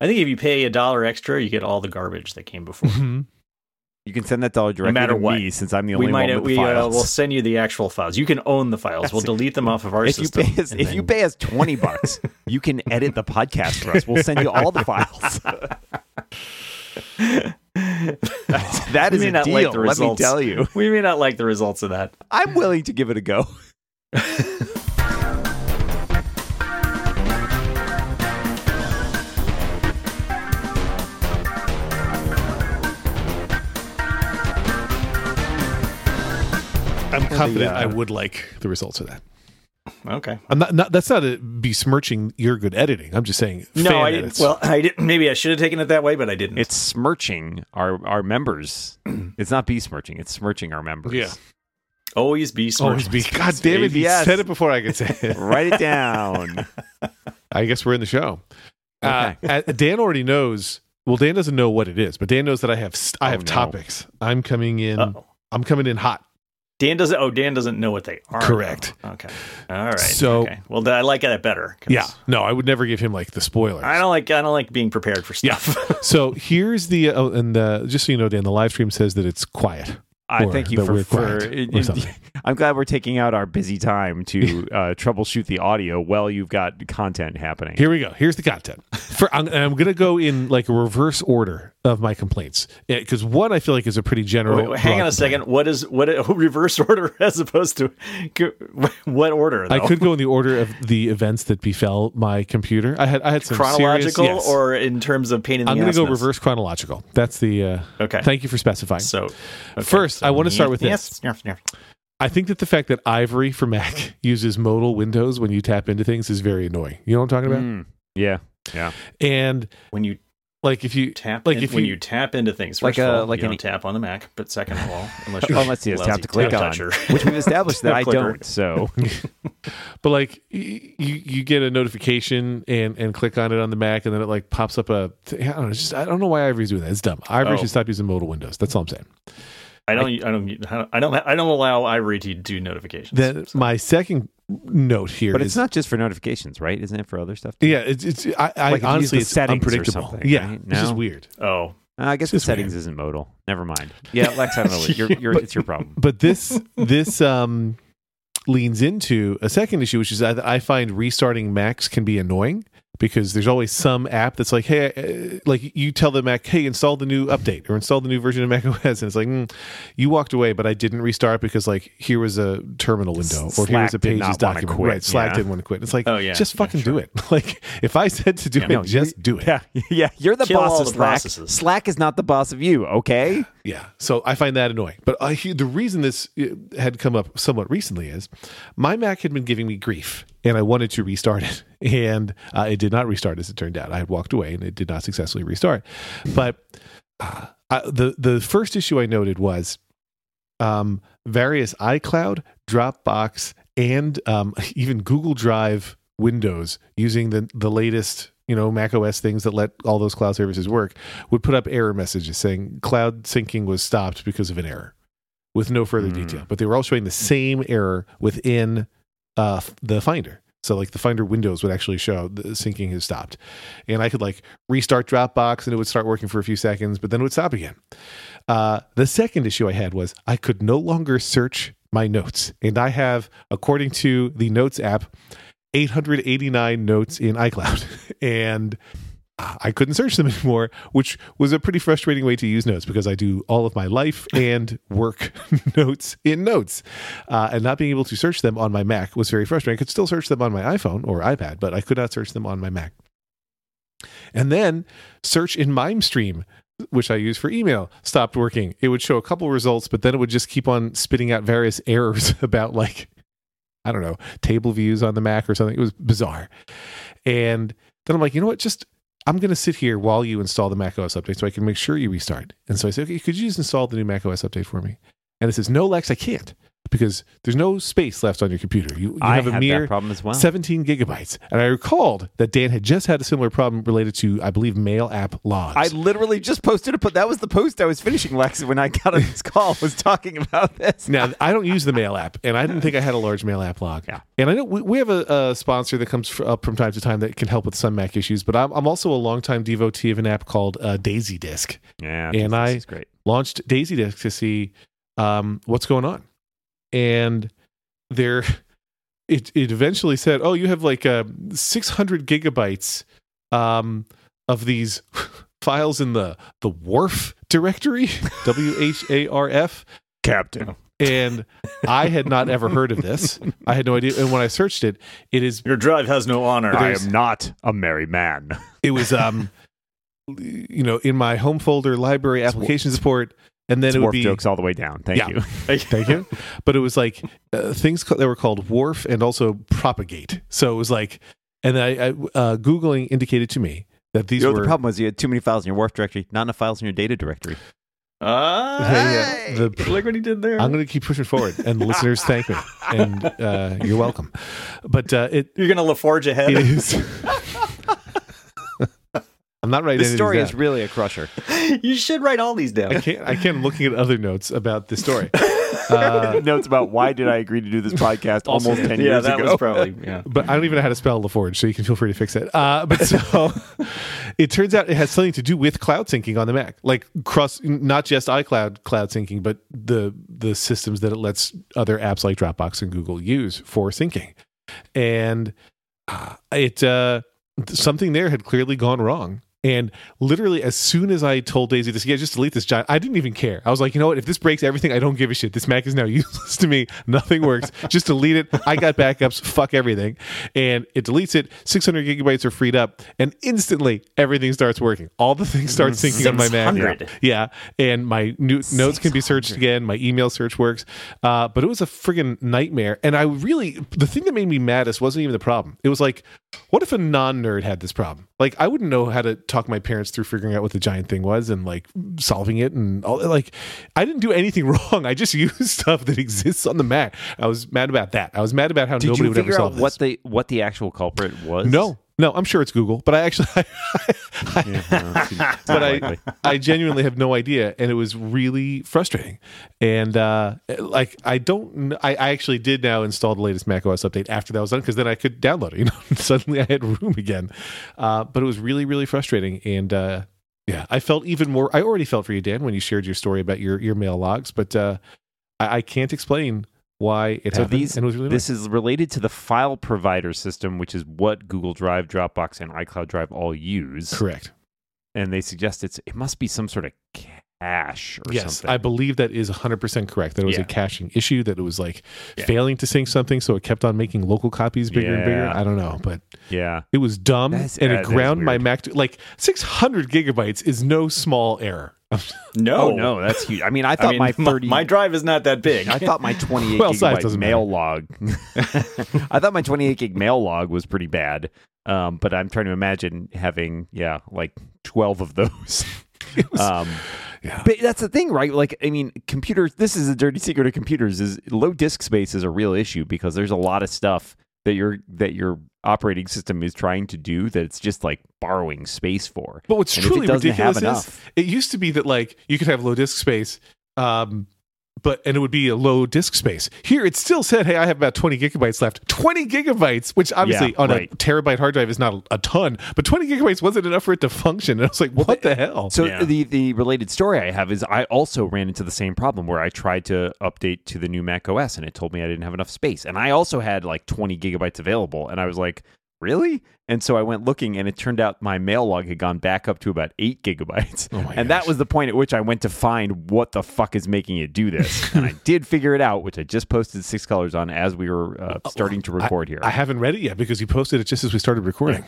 I think if you pay a dollar extra, you get all the garbage that came before. Mhm. You can send that dollar directly matter to what. me since I'm the we only might one with we the uh, files. will send you the actual files. You can own the files. We'll delete them off of our if you system. pay us, and if you pay us twenty bucks, you can edit the podcast for us. We'll send you all the files. that is We is may a not deal. like the let me tell you, we may not like the results of that. I'm willing to give it a go. I'm confident uh, I would like the results of that. Okay. I'm not, not that's not a besmirching your good editing. I'm just saying No, fan I didn't. edits. Well, I didn't. Maybe I should have taken it that way, but I didn't. It's smirching our our members. it's not besmirching. It's smirching our members. Yeah. always be always be. God damn it! You said it before I could say it. Write it down. I guess we're in the show. Uh, Okay. uh, Dan already knows. Well, Dan doesn't know what it is, but Dan knows that I have st- I Oh, have no. topics. I'm coming in. Uh-oh. I'm coming in hot. Dan doesn't. Oh, Dan doesn't know what they are. Correct. though. Okay. All right. So- okay. well, I like that better. Yeah. No, I would never give him like the spoilers. I don't like. I don't like being prepared for Yeah. stuff. So here's the oh, and uh, just so you know, Dan, the live stream says that it's quiet. I thank you for. we're for quiet or something. I'm glad we're taking out our busy time to uh, troubleshoot the audio while you've got content happening. Here we go. Here's the content. For I'm, I'm going to go in like a reverse order of my complaints because one I feel like is a pretty general. Wait, wait, hang on a second. What is what reverse order as opposed to what order? Though? I could go in the order of the events that befell my computer. I had I had some chronological serious, yes. or in terms of pain in the I'm going to go reverse chronological. That's the. Uh, Okay. Thank you for specifying. So okay, First, so I want to start with yes, this. yes, yes. I think that the fact that Ivory for Mac uses modal windows when you tap into things is very annoying. You know what I'm talking about? Mm, yeah, yeah. And When you like if you tap, Like in- if when you- you tap into things, Like first of a- all, like you don't tap on the Mac, but second of all, unless you're unless you just lousy tap to click on, toucher. which we've established that I don't. So but like you you get a notification and and click on it on the Mac and then it like pops up a I don't know it's just I don't know why Ivory's doing that. It's dumb. Ivory Oh. should stop using modal windows. That's all I'm saying. I don't, I don't, I don't, I don't allow Ivory to do notifications. Then my second note here but is- it's not just for notifications, right? Isn't it for other stuff? too? yeah it's it's I, I Like if you use honestly the it's unpredictable. yeah, right? it's just No? weird. oh, Uh, I guess It's the settings weird. isn't modal. Never mind. Yeah, Lex, I don't know. You're, you're, But- it's your problem. But this this um leans into a second issue, which is that I find restarting Macs can be annoying because there's always some app that's like, hey, uh, like you tell the Mac, hey, install the new update or install the new version of Mac OS, and it's like, mm, you walked away, but I didn't restart because like here was a terminal window or here was a did pages document. quit, right, Slack yeah. didn't want to quit. It's like, Oh, yeah. just Yeah, fucking do it. Like if I said to do Yeah. it, No, just do it. Yeah, yeah. You're the Kill boss of the Slack. processes. Slack is not the boss of you. Okay. Yeah. So I find that annoying. But I, the reason this uh, had come up somewhat recently is my Mac had been giving me grief and I wanted to restart it. And uh, it did not restart as it turned out. I had walked away and it did not successfully restart. But uh, I, the, the first issue I noted was um, various iCloud, Dropbox, and um, even Google Drive windows using the, the latest you know mac os things that let all those cloud services work would put up error messages saying cloud syncing was stopped because of an error with no further Hmm. detail but they were all showing the same error within uh, the finder so like the finder windows would actually show the syncing has stopped. And i could like restart dropbox and it would start working for a few seconds but then it would stop again. Uh, the second issue i had was i could no longer search my notes. And i have according to the notes app 889 notes in iCloud, and I couldn't search them anymore, which was a pretty frustrating way to use notes because I do all of my life and work notes in notes, uh, and not being able to search them on my Mac was very frustrating. I could still search them on my iPhone or iPad, but I could not search them on my Mac. And then search in MimeStream which I use for email, stopped working. It would show a couple results, but then it would just keep on spitting out various errors about like I don't know, table views on the Mac or something. It was bizarre. And then I'm like, you know what? Just I'm going to sit here while you install the Mac OS update so I can make sure you restart. And so I say, okay, could you just install the new Mac OS update for me? And it says, no, Lex, I can't because there's no space left on your computer. You, you have a mere problem as well. 17 gigabytes. And I recalled that Dan had just had a similar problem related to, I believe, mail app logs. I literally just posted a put. That was the post I was finishing, Lex, when I got on this call. Was talking about this. now, I don't use the mail app, and I didn't think I had a large mail app log. Yeah. And I know we, we have a, a sponsor that comes up from time to time that can help with some Mac issues, but I'm, I'm also a longtime devotee of an app called uh, DaisyDisk. Yeah, And I- launched DaisyDisk to see um, what's going on, and there, it it eventually said, "Oh, you have like uh, 600 gigabytes um, of these files in the the Wharf directory, W H A R F, Captain. And I had not ever heard of this. I had no idea. And when I searched it, it is Your drive has no honor. I am not a merry man. it was um you know in my home folder library application support and then It's it would wharf be jokes all the way down. Thank Yeah. you. Thank you. But it was like uh, things ca- that were called Wharf and also Propagate. So it was like, and I, I uh, googling indicated to me that these You know, were the problem was you had too many files in your wharf directory, not enough files in your data directory. Ah, Hey, uh, the- look what he did there. I'm going to keep pushing forward, and listeners thank me, and uh, you're welcome. But uh, it You're gonna LaForge ahead. it is. I'm not writing This story these is really a crusher. you should write all these down. I can't. I can't. Looking at other notes about this story. Uh, Notes about why did I agree to do this podcast almost 10 yeah, years that ago. was probably yeah. but I don't even know how to spell LaForge, so you can feel free to fix it. Uh, but so it turns out it has something to do with cloud syncing on the Mac, like cross, not just iCloud cloud syncing, but the the systems that it lets other apps like Dropbox and Google use for syncing. And uh, it uh, something there had clearly gone wrong. And literally, as soon as I told Daisy this, yeah, just delete this giant, I didn't even care. I was like, you know what? If this breaks everything, I don't give a shit. This Mac is now useless to me. Nothing works. just delete it. I got backups. Fuck everything. And it deletes it. 600 gigabytes are freed up. And instantly, everything starts working. All the things start syncing on my Mac. Yeah. And my new notes can be searched again. My email search works. Uh, but it was a friggin' nightmare. And I really, the thing that made me maddest wasn't even the problem. It was like, what if a non nerd had this problem? Like, I wouldn't know how to talk my parents through figuring out what the giant thing was and like solving it. And all like, I didn't do anything wrong. I just used stuff that exists on the Mac. I was mad about that. I was mad about how Did nobody would ever solve out this. what the what the actual culprit was? no, no, I'm sure it's Google, but I actually, I, Yeah, no, it's but I. I genuinely have no idea, and it was really frustrating. And uh, like, I don't, I, I actually did now install the latest Mac OS update after that was done because then I could download it. You know, suddenly I had room again. Uh, but it was really, really frustrating, and uh, yeah, I felt even more. I already felt for you, Dan, when you shared your story about your your mail logs, but uh, I, I can't explain why it So happened. these- and it was really This is related to the file provider system, which is what Google Drive, Dropbox, and iCloud Drive all use. correct. And they suggest it's it must be some sort of cache or yes, something. I believe that is 100% correct. That it was Yeah. a caching issue, that it was like Yeah. failing to sync something, so it kept on making local copies bigger and bigger. I don't know, but yeah. it was dumb That's- and uh, it ground my. Mac to like 600 gigabytes is no small error. No, Oh no, that's huge. I mean, I thought I mean, my thirty. my drive is not that big. I thought my 28 Well, gigabyte mail log. I thought my 28 gig mail log was pretty bad, um, but I'm trying to imagine having yeah like 12 of those. Was- um, yeah. but that's the thing, right? Like, I mean, computers. This is a dirty secret of computers: is low disk space is a real issue because there's a lot of stuff that your that your operating system is trying to do that it's just like borrowing space for. But what's And truly ridiculous is enough- it used to be that like you could have low disk space, um, but and it would be a low disk space. Here it still said, "Hey, I have about 20 gigabytes left." 20 gigabytes, which obviously Yeah, on right. a terabyte hard drive is not a, a ton, but 20 gigabytes wasn't enough for it to function. And I was like, "What the hell?" So Yeah. the the related story I have is I also ran into the same problem where I tried to update to the new Mac OS and it told me I didn't have enough space. And I also had like 20 gigabytes available and I was like, "Really?" And so I went looking and it turned out my mail log had gone back up to about 8 gigabytes. Oh my and that was the point at which I went to find what the fuck is making it do this. and I did figure it out, which I just posted Six Colors on as we were uh, starting to record here. I haven't read it yet because you posted it just as we started recording.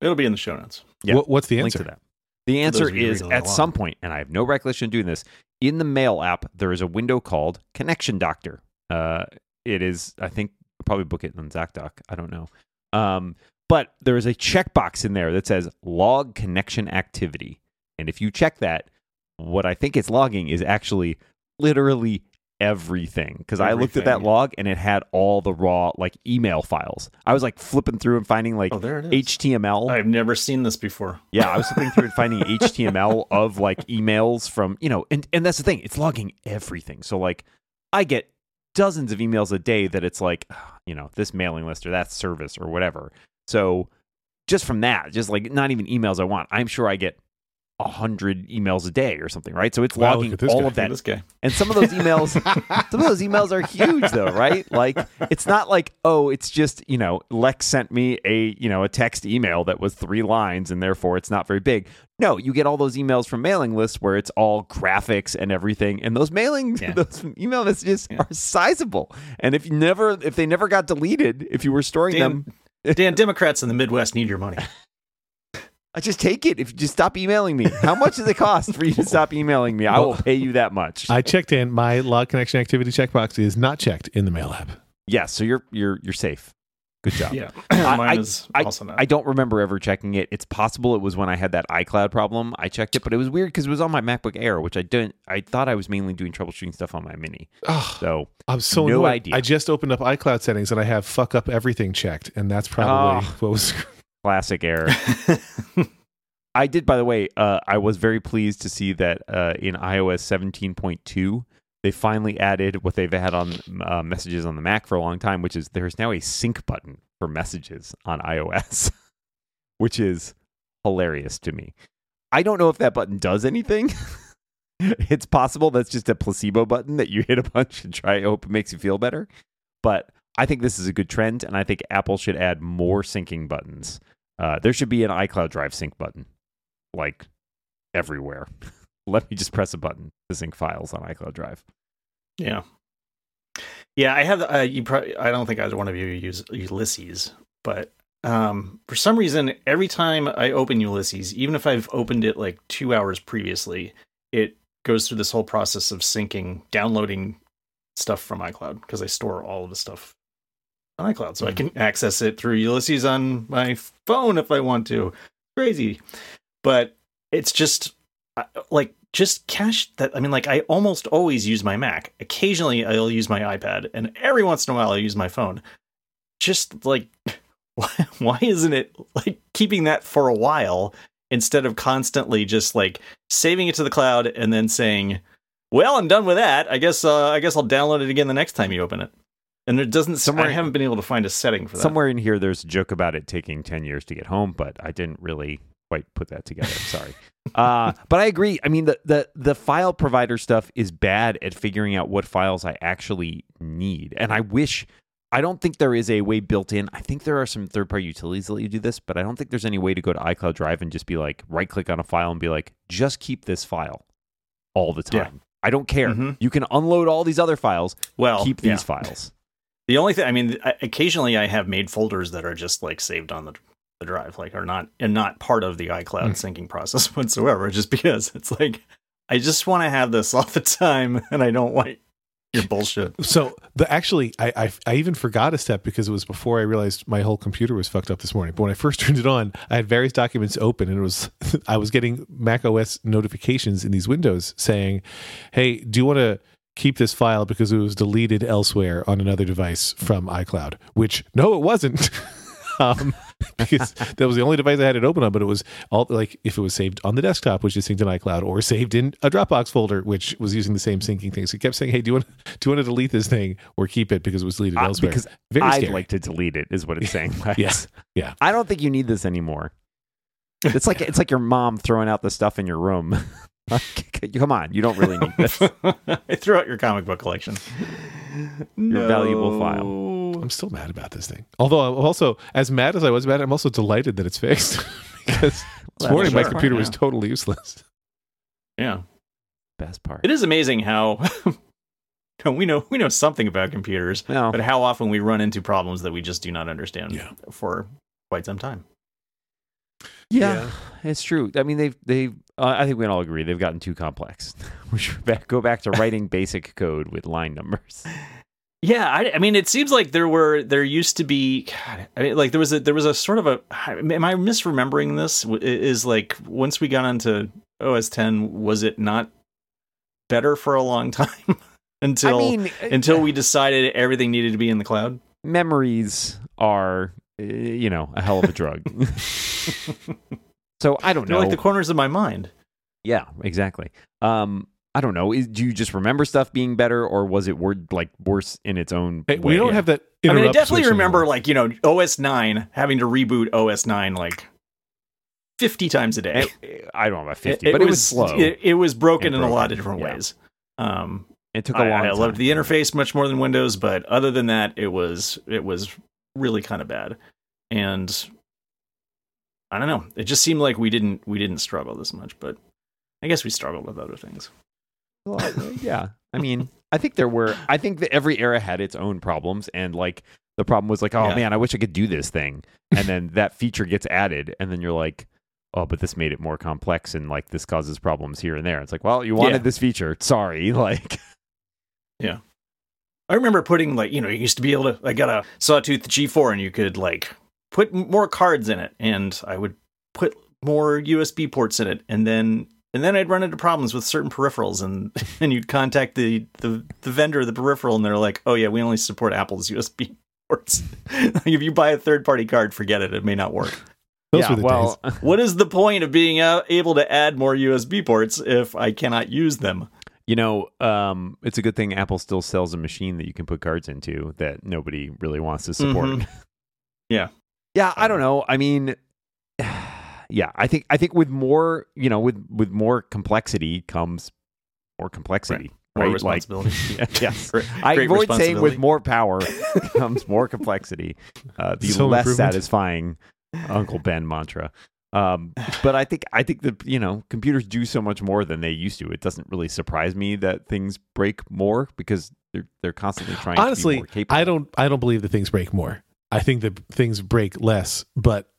It'll be in the show notes. Yeah. What, what's the link answer? to that. The answer is at along. some point, and I have no recollection of doing this, in the mail app, there is a window called Connection Doctor. Uh, it is, I think, probably book it on ZocDoc. I don't know. Um, but there is a checkbox in there that says log connection activity. And if you check that, what I think it's logging is actually literally everything because I looked at that log and it had all the raw like email files. I was like flipping through and finding like Oh, there it is. HTML. I've never seen this before. Yeah, I was flipping through and finding HTML of like emails from, you know, and, and that's the thing, it's logging everything. So, like, I get dozens of emails a day that it's like, ah, you know, this mailing list or that service or whatever. So, just from that, just like not even emails I want, I'm sure I get hundred emails a day or something, right? So it's Wow, logging all guy. of that This guy. and some of those emails, some of those emails are huge, though, right? Like, it's not like, oh, it's just you know, Lex sent me a you know a text email that was three lines, and therefore it's not very big. No, you get all those emails from mailing lists where it's all graphics and everything, and those mailing Yeah. those email messages Yeah. are sizable. And if you never, if they never got deleted, if you were storing them, Dan, Dan, Democrats in the Midwest need your money. I just take it. If you just stop emailing me, how much does it cost for you to stop emailing me? I will pay you that much. I checked in. My log connection activity checkbox is not checked in the mail app. yeah, so you're you're you're safe. Good job. Yeah, I- mine is also not. I don't remember ever checking it. It's possible it was when I had that iCloud problem. I checked it, but it was weird because it was on my MacBook Air, which I didn't. I thought I was mainly doing troubleshooting stuff on my Mini. Oh, So I'm so No annoyed. idea. I just opened up iCloud settings and I have fuck up everything checked, and that's probably Oh. what was. classic error. I did, by the way. Uh, I was very pleased to see that uh, in iOS 17.2 they finally added what they've had on uh, messages on the Mac for a long time, which is there's now a sync button for messages on iOS, which is hilarious to me. I don't know if that button does anything. it's possible that's just a placebo button that you hit a bunch and try. I hope it makes you feel better. But I think this is a good trend, and I think Apple should add more syncing buttons. Uh, there should be an iCloud Drive sync button, like everywhere. Let me just press a button to sync files on iCloud Drive. yeah, yeah. I have. Uh, you probably. I don't think either one of you use Ulysses, but um, for some reason, every time I open Ulysses, even if I've opened it like two hours previously, it goes through this whole process of syncing, downloading stuff from iCloud because I store all of the stuff iCloud, so I can access it through Ulysses on my phone if I want to. Crazy, but it's just uh, like just cache that. I mean, like I almost always use my Mac. Occasionally, I'll use my iPad, and every once in a while, I use my phone. Just like why, why isn't it like keeping that for a while instead of constantly just like saving it to the cloud and then saying, "Well, I'm done with that. I guess uh, I guess I'll download it again the next time you open it." And there doesn't. Somewhere- I haven't been able to find a setting for that. Somewhere in here, there's a joke about it taking 10 years to get home, but I didn't really quite put that together. Sorry. uh, but I agree. I mean, the, the, the file provider stuff is bad at figuring out what files I actually need. And I wish, I don't think there is a way built in. I think there are some third party utilities that let you do this, but I don't think there's any way to go to iCloud Drive and just be like, right click on a file and be like, just keep this file all the Yeah. time. I don't care. Mhm. You can unload all these other files, well, keep yeah. these files. The only thing, I mean, occasionally I have made folders that are just like saved on the, the drive, like are not and not part of the iCloud Hmm. syncing process whatsoever. Just because it's like I just want to have this all the time, and I don't want your bullshit. So the actually, I, I I even forgot a step because it was before I realized my whole computer was fucked up this morning. But when I first turned it on, I had various documents open, and it was I was getting Mac OS notifications in these windows saying, "Hey, do you want to?" Keep this file because it was deleted elsewhere on another device from iCloud. Which no, it wasn't. um, because that was the only device I had it open on. But it was all like if it was saved on the desktop, which is synced in iCloud, or saved in a Dropbox folder, which was using the same syncing thing. So it kept saying, "Hey, do you want do you want to delete this thing or keep it because it was deleted Uh, elsewhere?" because Very I'd scary. like to delete it, is what it's saying. Yes. Yeah. I don't think you need this anymore. It's like it's like your mom throwing out the stuff in your room. Come on, you don't really need this. I threw out your comic book collection. Your valuable file. I'm still mad about this thing. Although I'm also as mad as I was about it, I'm also delighted that it's fixed because this Well, morning my computer was Yeah. totally useless. Yeah, Best part. it is amazing how we know we know something about computers, No, but how often we run into problems that we just do not understand Yeah. for quite some time. Yeah, it's true. I mean, they've they've. Uh, I think we can all agree they've gotten too complex. we should back, go back to writing basic code with line numbers. Yeah, I, I mean, it seems like there were there used to be, God, I mean, like there was a there was a sort of a. Am I misremembering this? Is like once we got onto OS 10, was it not better for a long time? until I mean, until we decided everything needed to be in the cloud. memories are, uh, you know, a hell of a drug. so I don't They're know. like the corners of my mind. yeah, exactly. Um, I don't know. Is, do you just remember stuff being better, or was it word like worse in its own? Hey, way? we don't have that. I mean, I definitely remember anymore. like you know OS nine having to reboot OS nine like fifty times a day. It- I don't know about fifty, but it was, slow. It, It, it was broken And in a lot of different yeah. ways. Um, it took a I, long I time. loved the interface much more than Windows, but other than that, it was it was really kind of bad. And I don't know. It just seemed like we didn't we didn't struggle this much, but I guess we struggled with other things. Well, uh, yeah. I mean, I think there were. I think that every era had its own problems, and like the problem was like, oh Yeah. man, I wish I could do this thing, and then that feature gets added, and then you're like. Oh, but this made it more complex, and like this causes problems here and there. It's like, well, you wanted Yeah. this feature. Sorry, like, I remember putting like you know you used to be able to I got a sawtooth G4 and you could like put more cards in it and I would put more USB ports in it and then and then I'd run into problems with certain peripherals and and you'd contact the the, the vendor of the peripheral and they're like oh yeah we only support Apple's USB ports. If you buy a third party card forget it it may not work. Those yeah, well, what is the point of being uh, able to add more USB ports if I cannot use them You know, um, it's a good thing Apple still sells a machine that you can put cards into that nobody really wants to support. Mhm. Yeah. yeah, I don't know. I mean, yeah, I think I think with more, you know, with with more complexity comes more complexity, more right? Like, responsibility yeah, yes. Great- I great avoid saying with more power comes more complexity. Uh, the So less satisfying Uncle Ben mantra. Um, but I think I think that you know computers do so much more than they used to. It doesn't really surprise me that things break more because they're they're constantly trying. to be Honestly, more capable. I don't. I don't believe that things break more. I think that things break less, but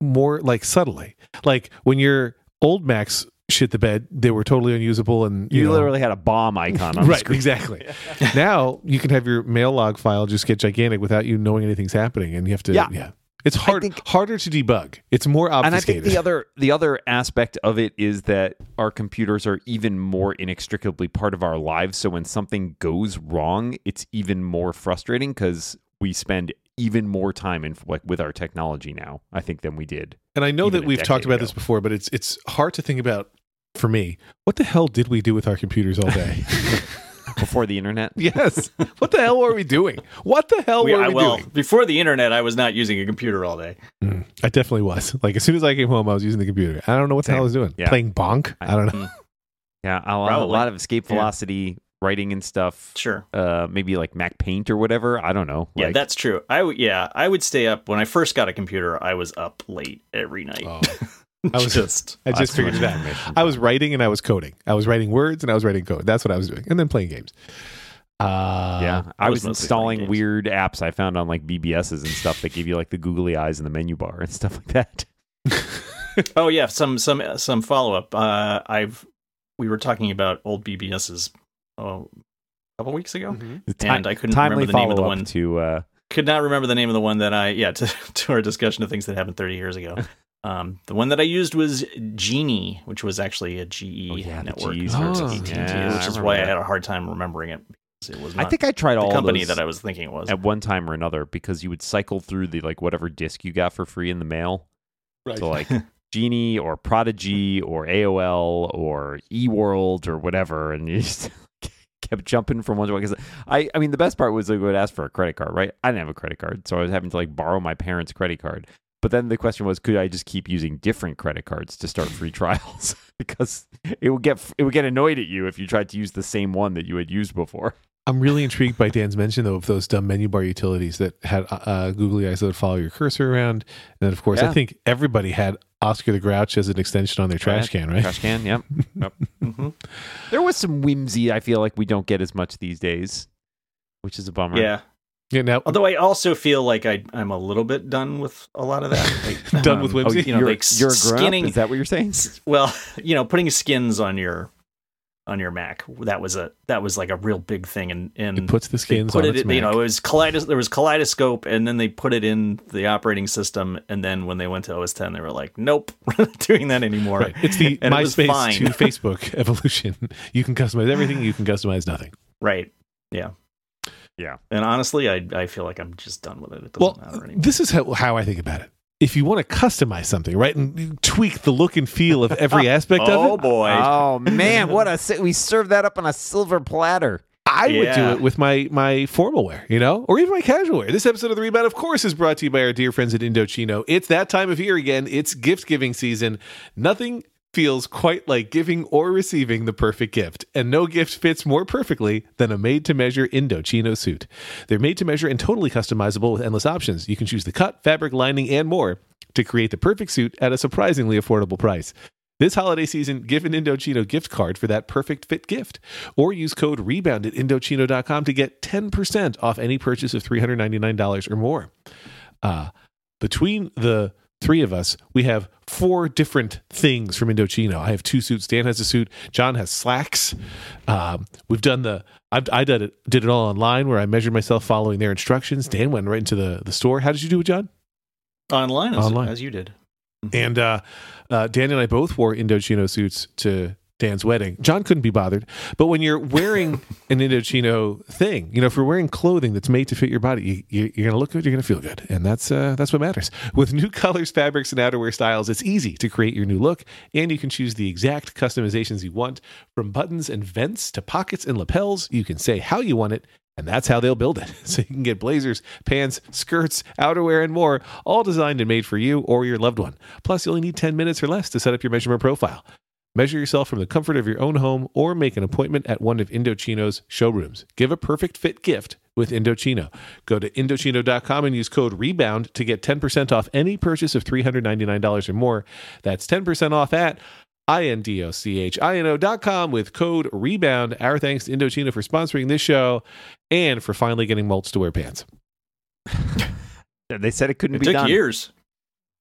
more like subtly. Like when your old Macs shit the bed, they were totally unusable, and You, you, know, literally had a bomb icon on the right, screen. exactly. now you can have your mail log file just get gigantic without you knowing anything's happening, and you have to. Yeah. Yeah, it's hard, think- harder to debug. It's more And I think the other the other aspect of it is that our computers are even more inextricably part of our lives. So when something goes wrong, it's even more frustrating because we spend even more time in like with our technology now. I think than we did. And I know that we've talked about ago. this before, but it's it's hard to think about for me. What the hell did we do with our computers all day? before the internet. yes. What the hell were we doing? What the hell We- were I- we well, doing? before the internet, I was not using a computer all day. Mm, I definitely was. Like as soon as I came home, I was using the computer. I don't know what the hell I was doing. Yeah. Playing bonk. I don't know. Yeah, a lot, a lot of escape Yeah. velocity, writing and stuff. Sure. Uh, maybe like MacPaint or whatever. I don't know. Yeah, Like, that's true. I w- yeah, I would stay up when I first got a computer. I was up late every night. Oh, I was just I just too figured it out. I was writing and I was coding. I was writing words and I was writing code. That's what I was doing, and then playing games. Uh, yeah, I I was, was installing weird apps I found on like BBSs and stuff that give you like the googly eyes in the menu bar and stuff like that. oh yeah, some some some follow up. Uh, I've we were talking about old BBSs oh, a couple weeks ago, Mhm. and I couldn't Timely remember the name of the one. to uh, Could not remember the name of the one that I yeah to to our discussion of things that happened 30 years ago. Um, the one that I used was GEnie, which was actually a GE Oh, yeah, network, Gs Oh, versus versus AT&T, yeah, which is remember why I had a hard time remembering it. because It was I think I tried the all company those that I was thinking it was. at one time or another because you would cycle through the like whatever disc you got for free in the mail. Right. So like GEnie or Prodigy or AOL or eWorld or whatever, and you just kept jumping from one to one. Because I, I mean, the best part was they would ask for a credit card, right? I didn't have a credit card, so I was having to like borrow my parents' credit card. But then the question was, could I just keep using different credit cards to start free trials? because it would get it would get annoyed at you if you tried to use the same one that you had used before. I'm really intrigued by Dan's mention though of those dumb menu bar utilities that had uh, uh, googly eyes that would follow your cursor around, and then of course Yeah. I think everybody had Oscar the Grouch as an extension on their trash Right. can, right? Trash can, yep. Mhm. There was some whimsy. I feel like we don't get as much these days, which is a bummer. Yeah. Yeah. Now Although I also feel like I I'm a little bit done with a lot of that. Like, Done with um, whimsy? You know, you're, like you're a grown up? skinning. Is that what you're saying? Well, you know, putting skins on your on your Mac. That was a that was like a real big thing, and and It puts the they skins put on it. its in- You know, it was kaleidos- There was kaleidoscope, and then they put it in the operating system, and then when they went to OS 10, they were like, "Nope, we're not doing that anymore." Right. It's the And MySpace fine. to Facebook evolution. You can customize everything. You can customize nothing. Right. Yeah. Yeah. And honestly, I I feel like I'm just done with it. It doesn't Well, matter uh, anymore. this is how, how I think about it. If you want to customize something, right, and tweak the look and feel of every aspect oh of it, Oh, boy. Oh man, what a si- we serve that up on a silver platter. I would do it with my my formal wear, you know, or even my casual wear. This episode of the Rebound, of course, is brought to you by our dear friends at Indochino. It's that time of year again. It's gift giving season. Nothing feels quite like giving or receiving the perfect gift, and no gift fits more perfectly than a made to measure Indochino suit. They're made to measure and totally customizable with endless options. You can choose the cut, fabric, lining, and more to create the perfect suit at a surprisingly affordable price. This holiday season, give an Indochino gift card for that perfect fit gift. Or use code REBOUND at Indochino.com to get 10% off any purchase of $399 or more. Uh, between the three of us, we have four different things from Indochino. I have two suits. Dan has a suit. John has slacks. Um, we've done the. I've, I did it. Did it all online where I measured myself following their instructions. Dan went right into the the store. How did you do it, John? Online, as, Online. as you did. And uh, uh, Dan and I both wore Indochino suits to Dan's wedding. John couldn't be bothered. But when you're wearing an Indochino thing, you know, if you're wearing clothing that's made to fit your body, you, you, you're going to look good, you're going to feel good. And that's, uh, that's what matters. With new colors, fabrics, and outerwear styles, it's easy to create your new look. And you can choose the exact customizations you want from buttons and vents to pockets and lapels. You can say how you want it. And that's how they'll build it. So you can get blazers, pants, skirts, outerwear, and more, all designed and made for you or your loved one. Plus, you only need 10 minutes or less to set up your measurement profile. Measure yourself from the comfort of your own home or make an appointment at one of Indochino's showrooms. Give a perfect fit gift with Indochino. Go to Indochino.com and use code REBOUND to get 10% off any purchase of $399 or more. That's 10% off at I-N-D-O-C-H-I-N-O.com with code REBOUND. Our thanks to Indochino for sponsoring this show and for finally getting Moltz to wear pants. They said it couldn't It be took done. years.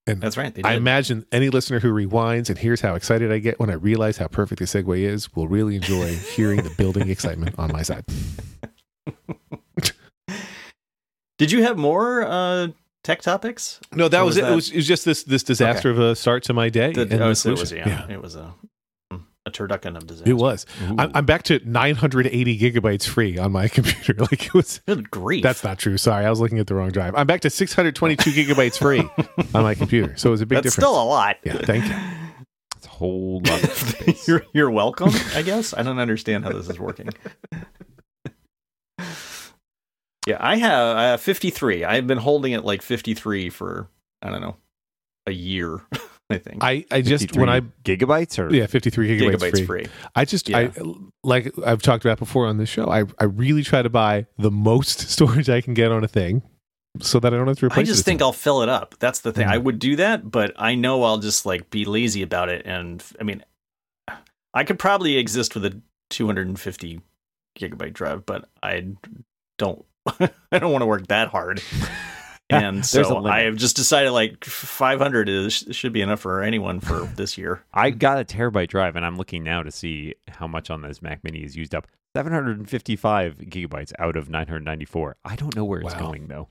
And That's right. I imagine any listener who rewinds and hears how excited I get when I realize how perfect the segue is will really enjoy hearing the building excitement on my side. did you have more uh, tech topics? No, that was, was it. that- It was, it was just this this disaster of a start to my day. The- and oh, so it was, solution. yeah, It was a a turducken of disaster. It was. I'm, I'm back to 980 gigabytes free on my computer. Like it was. Good grief. That's not true. Sorry, I was looking at the wrong drive. I'm back to 622 gigabytes free on my computer. So it was a big That's difference. still a lot. yeah, thank you. It's a whole lot of space. you're you're welcome. I guess I don't understand how this is working. yeah, I have uh, 53. I've been holding it like 53 for I don't know a year. I think I, I just when I 53 gigabytes or yeah 53 gigabytes, gigabytes free. free. I just I like I've talked about before on this show. I I really try to buy the most storage I can get on a thing, so that I don't have to replace it. I just think. I'll fill it up. That's the thing. Mhm. I would do that, but I know I'll just like be lazy about it. And I mean, I could probably exist with a 250 gigabyte drive, but I don't. I don't want to work that hard. And so. I have just decided like 500 is should be enough for anyone for this year. I got a terabyte drive, and I'm looking now to see how much on this Mac Mini is used up. 755 gigabytes out of 994. I don't know where it's Wow. going though.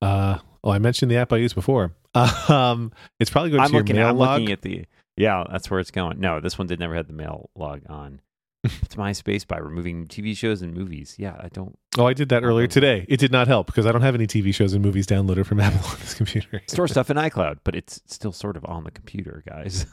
Uh, oh, I mentioned the app I used before. Um, it's probably going I'm to your looking. mail I'm log. looking at the. Yeah, that's where it's going. No, this one did never have the mail log on. it's my space by removing TV shows and movies. Yeah, I don't oh, I did that earlier today. It did not help because I don't have any TV shows and movies downloaded from Apple on this computer. store stuff in iCloud, but it's still sort of on the computer, guys.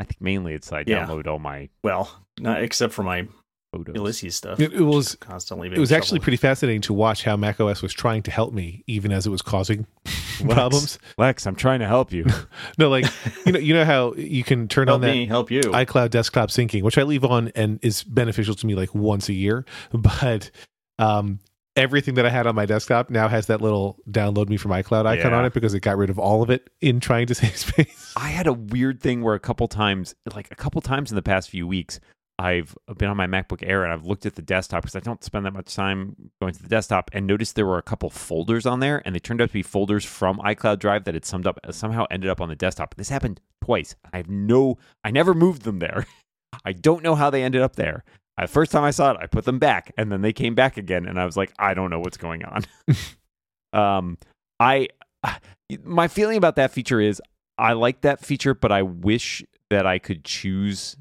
I think mainly it's I Yeah. download all my Well, not except for my photos. Ulysses stuff. It, it was constantly. it was actually pretty fascinating to watch how macOS was trying to help me, even as it was causing Lex. problems. Lex, I'm trying to help you. No, like you know, you know how you can turn help on that me help you. iCloud desktop syncing, which I leave on and is beneficial to me like once a year. But um, everything that I had on my desktop now has that little download me from iCloud icon Yeah. on it because it got rid of all of it in trying to save space. I had a weird thing where a couple times, like a couple times in the past few weeks, I've been on my MacBook Air and I've looked at the desktop because I don't spend that much time going to the desktop and noticed there were a couple folders on there and they turned out to be folders from iCloud Drive that had summed up somehow ended up on the desktop. This happened twice. I have no, I never moved them there. I don't know how they ended up there. The first time I saw it, I put them back, and then they came back again, and I was like, I don't know what's going on. um, I my feeling about that feature is I like that feature, but I wish that I could choose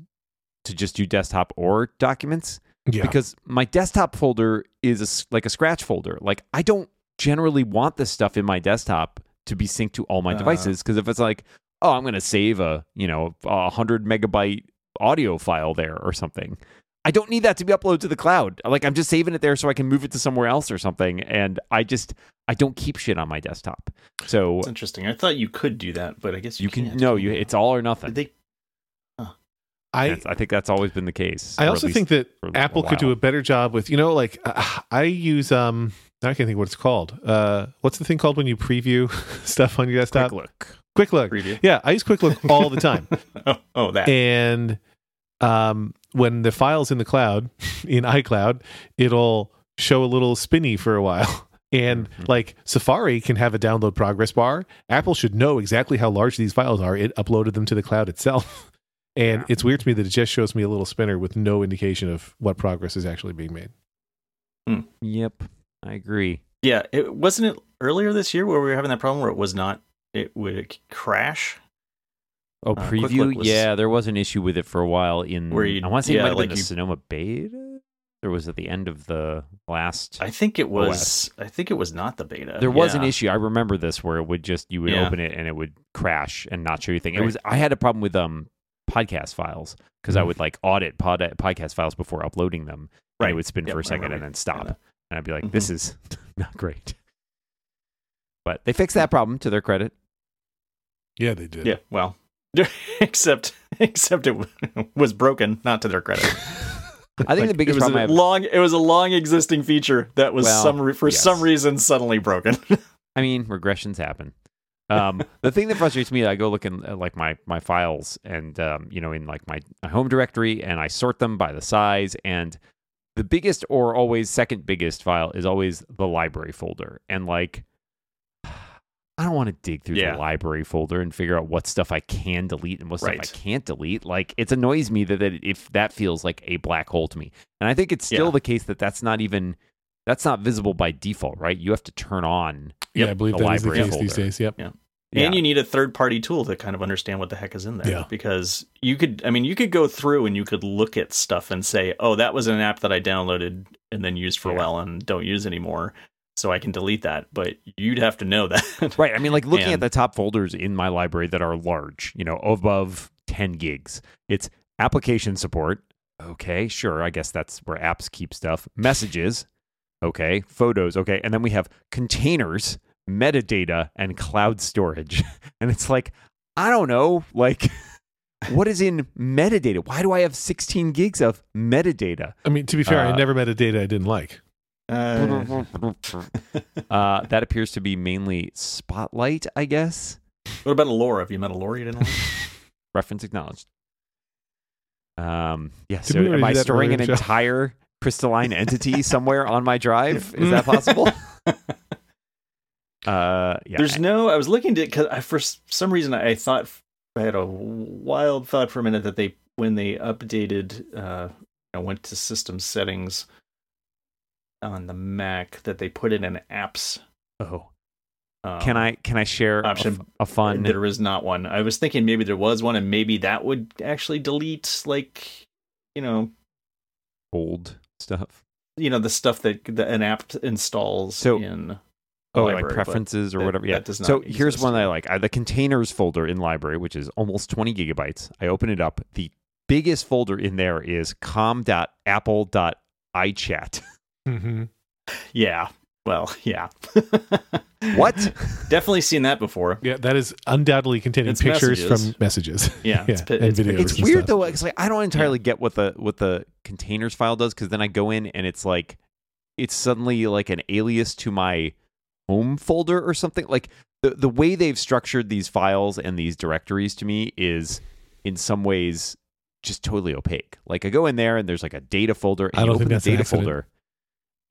to just do desktop or documents Yeah. because my desktop folder is a like a scratch folder. Like I don't generally want this stuff in my desktop to be synced to all my Uh. devices because if it's like, oh, I'm going to save a you know a hundred megabyte audio file there or something. I don't need that to be uploaded to the cloud. Like I'm just saving it there so I can move it to somewhere else or something. And I just I don't keep shit on my desktop. So It's interesting. I thought you could do that, but I guess you, you can no, you it's all or nothing. Did they? I That's- I think that's always been the case. I also think that Apple could do a better job with, you know, like uh, I use um I can't think what it's called. Uh what's the thing called when you preview stuff on your desktop? quick look. Quick look. Preview. Yeah, I use Quick Look all the time. Oh, oh, that. and um when the file's in the cloud in iCloud, it'll show a little spinny for a while. And Mhm. like Safari can have a download progress bar. Apple should know exactly how large these files are. It uploaded them to the cloud itself. And Yeah. it's weird to me that it just shows me a little spinner with no indication of what progress is actually being made. Yep, I agree. Yeah, it wasn't it earlier this year where we were having that problem where it was not. It would crash. Oh, Uh, preview. Look was- yeah, there was an issue with it for a while. In Where you- I want to say yeah, it might have like been the you- Sonoma beta, or was at the end of the last? I think it was. I think it was not the beta. there was an issue. I remember this where it would just you would Yeah. open it and it would crash and not show you anything. It Right. was I had a problem with um podcast files because I Mm. would like audit pod, podcast files before uploading them. And it would spin Yep, for I a second remember and then stop, hearing that. and I'd be like, "This is not great." But they fixed that problem to their credit. Yeah, they did. Yeah. Well, except except it was broken. Not to their credit. I think Like, the biggest it was problem I a have long. It was a long existing feature that was Well, some re- for yes. some reason suddenly broken. I mean, regressions happen. Um, the thing that frustrates me, I go looking at like my my files and um, you know in like my, my home directory, and I sort them by the size. And the biggest or always second biggest file is always the library folder. And like, I don't want to dig through Yeah. the library folder and figure out what stuff I can delete and what stuff I can't delete. Like, it annoys me that, that if that feels like a black hole to me. And I think it's still Yeah. the case that that's not even that's not visible by default, right? You have to turn on Yeah, Yep, I believe the that is the library case these days. Yep. Yeah. Yeah. And you need a third party tool to kind of understand what the heck is in there. Yeah. Because you could, I mean, you could go through and you could look at stuff and say, oh, that was an app that I downloaded and then used for a while and don't use anymore. So I can delete that. But you'd have to know that. Right. I mean, like looking at the top folders in my library that are large, you know, above 10 gigs, it's application support. Okay, sure. I guess that's where apps keep stuff. Messages. Okay. Photos. Okay. And then we have containers, metadata, and cloud storage. And it's like, I don't know. Like, what is in metadata? Why do I have 16 gigs of metadata? I mean, to be fair, I Uh, never met a data I didn't like. Uh, uh, that appears to be mainly Spotlight, I guess. what about Allure? Have you met a Allure you didn't like? reference acknowledged. Um, yeah. Did So am I storing an in show? entire crystalline entity somewhere on my drive? Is that possible? Uh, yeah. There's no. I was looking to because I for some reason I thought I had a wild thought for a minute that they when they updated, uh, I went to system settings on the Mac that they put in an apps. oh, Um, can I can I share option- a fun? There is not one. I was thinking maybe there was one, and maybe that would actually delete like, you know, old stuff? you know the stuff that, that an app installs So- in. Oh, library, like preferences or that- whatever. Yeah. that does not so here's one that I like. I, the containers folder in library, which is almost 20 gigabytes. I open it up. The biggest folder in there is com.apple.ichat. Mm-hmm. Yeah. Well, yeah. What? Definitely seen that before. Yeah, that is undoubtedly containing It's pictures messages. from messages. Yeah, yeah, pi- and it's videos. it's and weird stuff. though because like i don't entirely get what the what the containers file does because then i go in and it's like it's suddenly like an alias to my home folder or something like the the way they've structured these files and these directories to me is in some ways just totally opaque like i go in there and there's like a data folder and I don't open think that's an data accident. folder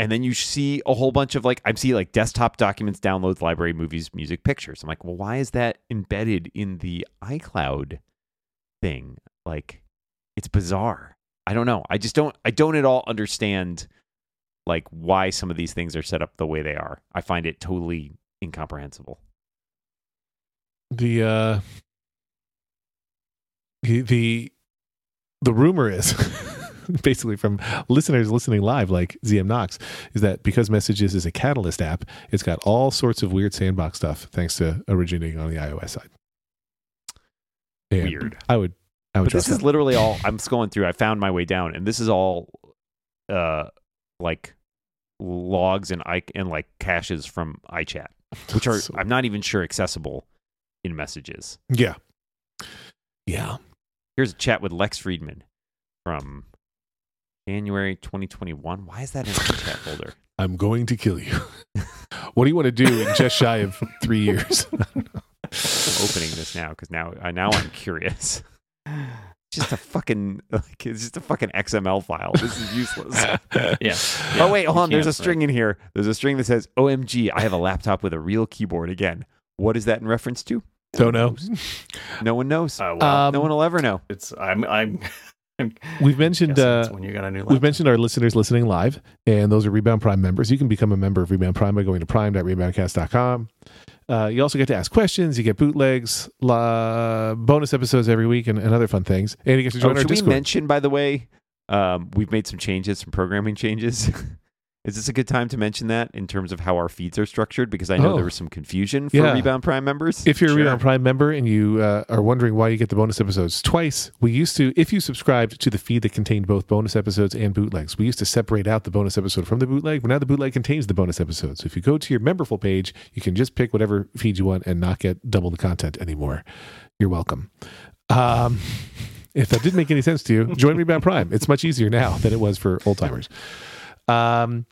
and then you see a whole bunch of like I see like desktop documents, downloads, library, movies, music, pictures. I'm like, well, why is that embedded in the iCloud thing? Like, it's bizarre. I don't know. I just don't I don't at all understand like why some of these things are set up the way they are. I find it totally incomprehensible. The uh the the, the rumor is basically from listeners listening live like ZM Knox is that because Messages is a Catalyst app, it's got all sorts of weird sandbox stuff thanks to originating on the iOS side. And Weird. I would I would But this trust is literally all I'm scrolling through. I found my way down, and this is all uh like logs and i and like caches from iChat, which are So- I'm not even sure accessible in messages. Yeah. Yeah. Here's a chat with Lex Friedman from January 2021. Why is that in the chat folder? I'm going to kill you. what do you want to do in just shy of three years? I'm opening this now because now I now I'm curious. Just a fucking like it's just a fucking XML file. This is useless. Yeah. oh wait, hold you on. There's a can't, string in here. There's a string that says "OMG, I have a laptop with a real keyboard again." What is that in reference to? Don't know. No one knows. Uh, well, Um, no one will ever know. it's I'm I'm. We've mentioned uh, when you got a new We've mentioned our listeners listening live, and those are Rebound Prime members. You can become a member of Rebound Prime by going to prime.reboundcast.com. Uh, you also get to ask questions. You get bootlegs, la, bonus episodes every week, and, and other fun things. And you get to join Oh, our should we Discord. mention, by the way, um, we've made some changes, some programming changes. Is this a good time to mention that in terms of how our feeds are structured? Because I know Oh. there was some confusion for Yeah. Rebound Prime members. if you're a Rebound Prime member and you uh, are wondering why you get the bonus episodes twice, we used to, if you subscribed to the feed that contained both bonus episodes and bootlegs, we used to separate out the bonus episode from the bootleg, but now the bootleg contains the bonus episode. So if you go to your memberful page, you can just pick whatever feed you want and not get double the content anymore. You're welcome. Um, if that didn't make any sense to you, join Rebound Prime. It's much easier now than it was for old timers. Um,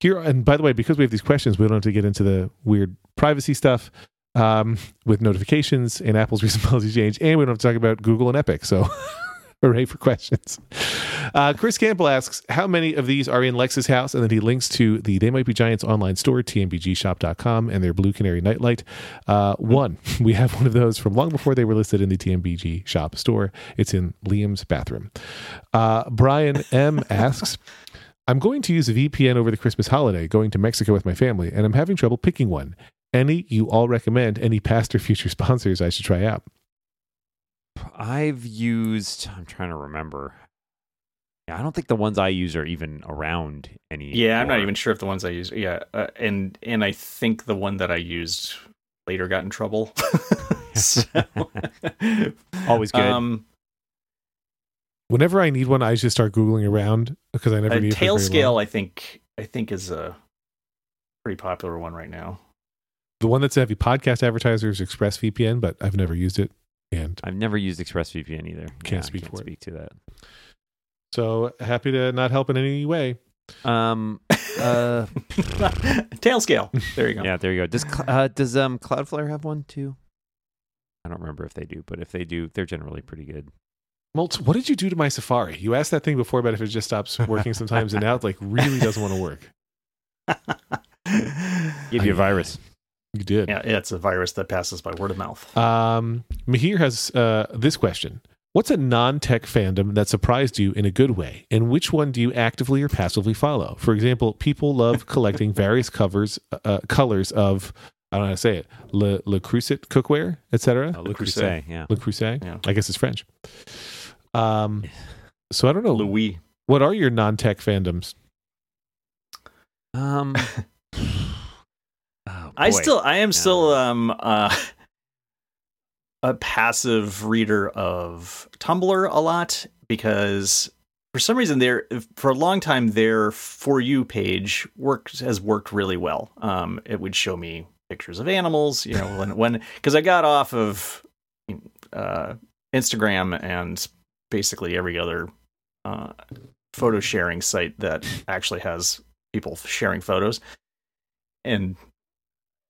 here and by the way, because we have these questions, we don't have to get into the weird privacy stuff um, with notifications and Apple's recent policy change, and we don't have to talk about Google and Epic. So, hooray for questions. Uh, Chris Campbell asks, how many of these are in Lex's house? And then he links to the They Might Be Giants online store, tmbgshop.com, and their Blue Canary Nightlight. Uh, one, we have one of those from long before they were listed in the TMBG shop store. It's in Liam's bathroom. Uh, Brian M. asks, I'm going to use a VPN over the Christmas holiday, going to Mexico with my family, and I'm having trouble picking one. Any you all recommend? Any past or future sponsors I should try out? I've used. I'm trying to remember. Yeah, I don't think the ones I use are even around any. Yeah, I'm not even sure if the ones I use. Yeah, uh, and and I think the one that I used later got in trouble. so, Always good. Um, Whenever I need one, I just start googling around because I never uh, need it for tail very scale, long. I think I think is a pretty popular one right now. The one that's heavy podcast advertisers ExpressVPN, but I've never used it, and I've never used ExpressVPN either. Can't Yeah, speak can't for it. to that. so happy to not help in any way. Um. Uh. Tailscale. There you go. yeah. There you go. Does uh, does um Cloudflare have one too? I don't remember if they do, but if they do, they're generally pretty good. Moltz, what did you do to my Safari? You asked that thing before about if it just stops working sometimes, and now it like really doesn't want to work. Give you a virus. You did. Yeah, it's a virus that passes by word of mouth. Um, Mahir has uh, this question. What's a non-tech fandom that surprised you in a good way, and which one do you actively or passively follow? For example, people love collecting various covers, uh, colors of I don't know how to say it, Le, Le Creuset cookware, etc. Oh, Le Creuset. Creuset, yeah. Le Creuset. Yeah. I guess it's French. Um, so I don't know. Louis. What are your non-tech fandoms? Um. oh, I still, I am No. still um uh, a passive reader of Tumblr a lot because for some reason there for a long time their for you page worked has worked really well. Um, it would show me pictures of animals, you know, when when because I got off of uh, Instagram and basically every other uh, photo sharing site that actually has people sharing photos, and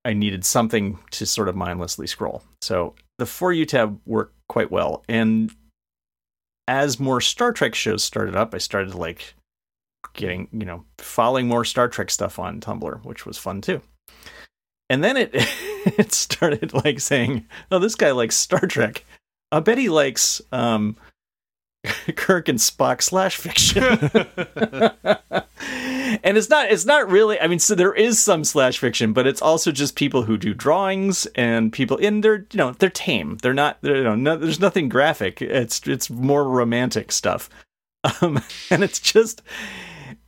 I needed something to sort of mindlessly scroll. So the For You tab worked quite well. And as more Star Trek shows started up, I started like getting, you know, following more Star Trek stuff on Tumblr, which was fun too. And then it it started like saying, "Oh, this guy likes Star Trek. I bet he likes um Kirk and Spock slash fiction. and it's not it's not really I mean so there is some slash fiction, but it's also just people who do drawings and people in they're you know they're tame. They're not they're, you know no, there's nothing graphic. It's it's more romantic stuff. Um, and it's just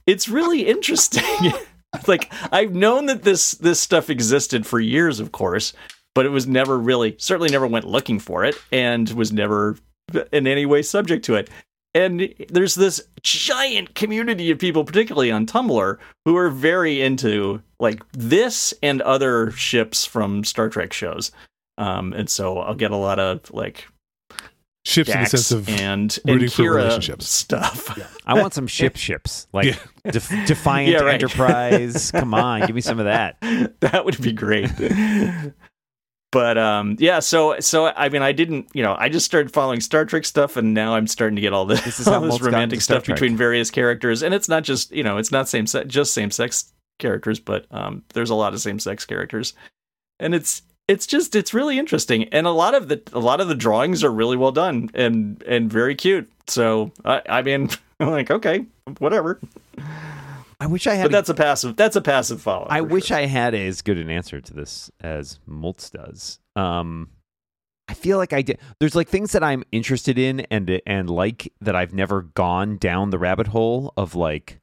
it's really interesting. like I've known that this this stuff existed for years, of course, but it was never really certainly never went looking for it and was never in any way subject to it. And there's this giant community of people, particularly on Tumblr, who are very into like this and other ships from Star Trek shows. Um, and so I'll get a lot of like Ships in the sense of and, and rooting for Kira relationships. stuff. I want some ship ships like Yeah. Def- Defiant Yeah, right. Enterprise. Come on, give me some of that. that would be great. but um yeah, so so I mean I didn't, you know, I just started following Star Trek stuff and now I'm starting to get all this, This is all this romantic stuff between various characters and it's not just, you know, it's not same sex just same sex characters, but um there's a lot of same sex characters. And it's it's just it's really interesting and a lot of the a lot of the drawings are really well done and and very cute. So I I mean I'm like okay, whatever. I wish I had. But that's a passive that's a passive follow. I wish sure. I had as good an answer to this as Moltz does. Um, I feel like I did. There's like things that I'm interested in and and like that I've never gone down the rabbit hole of like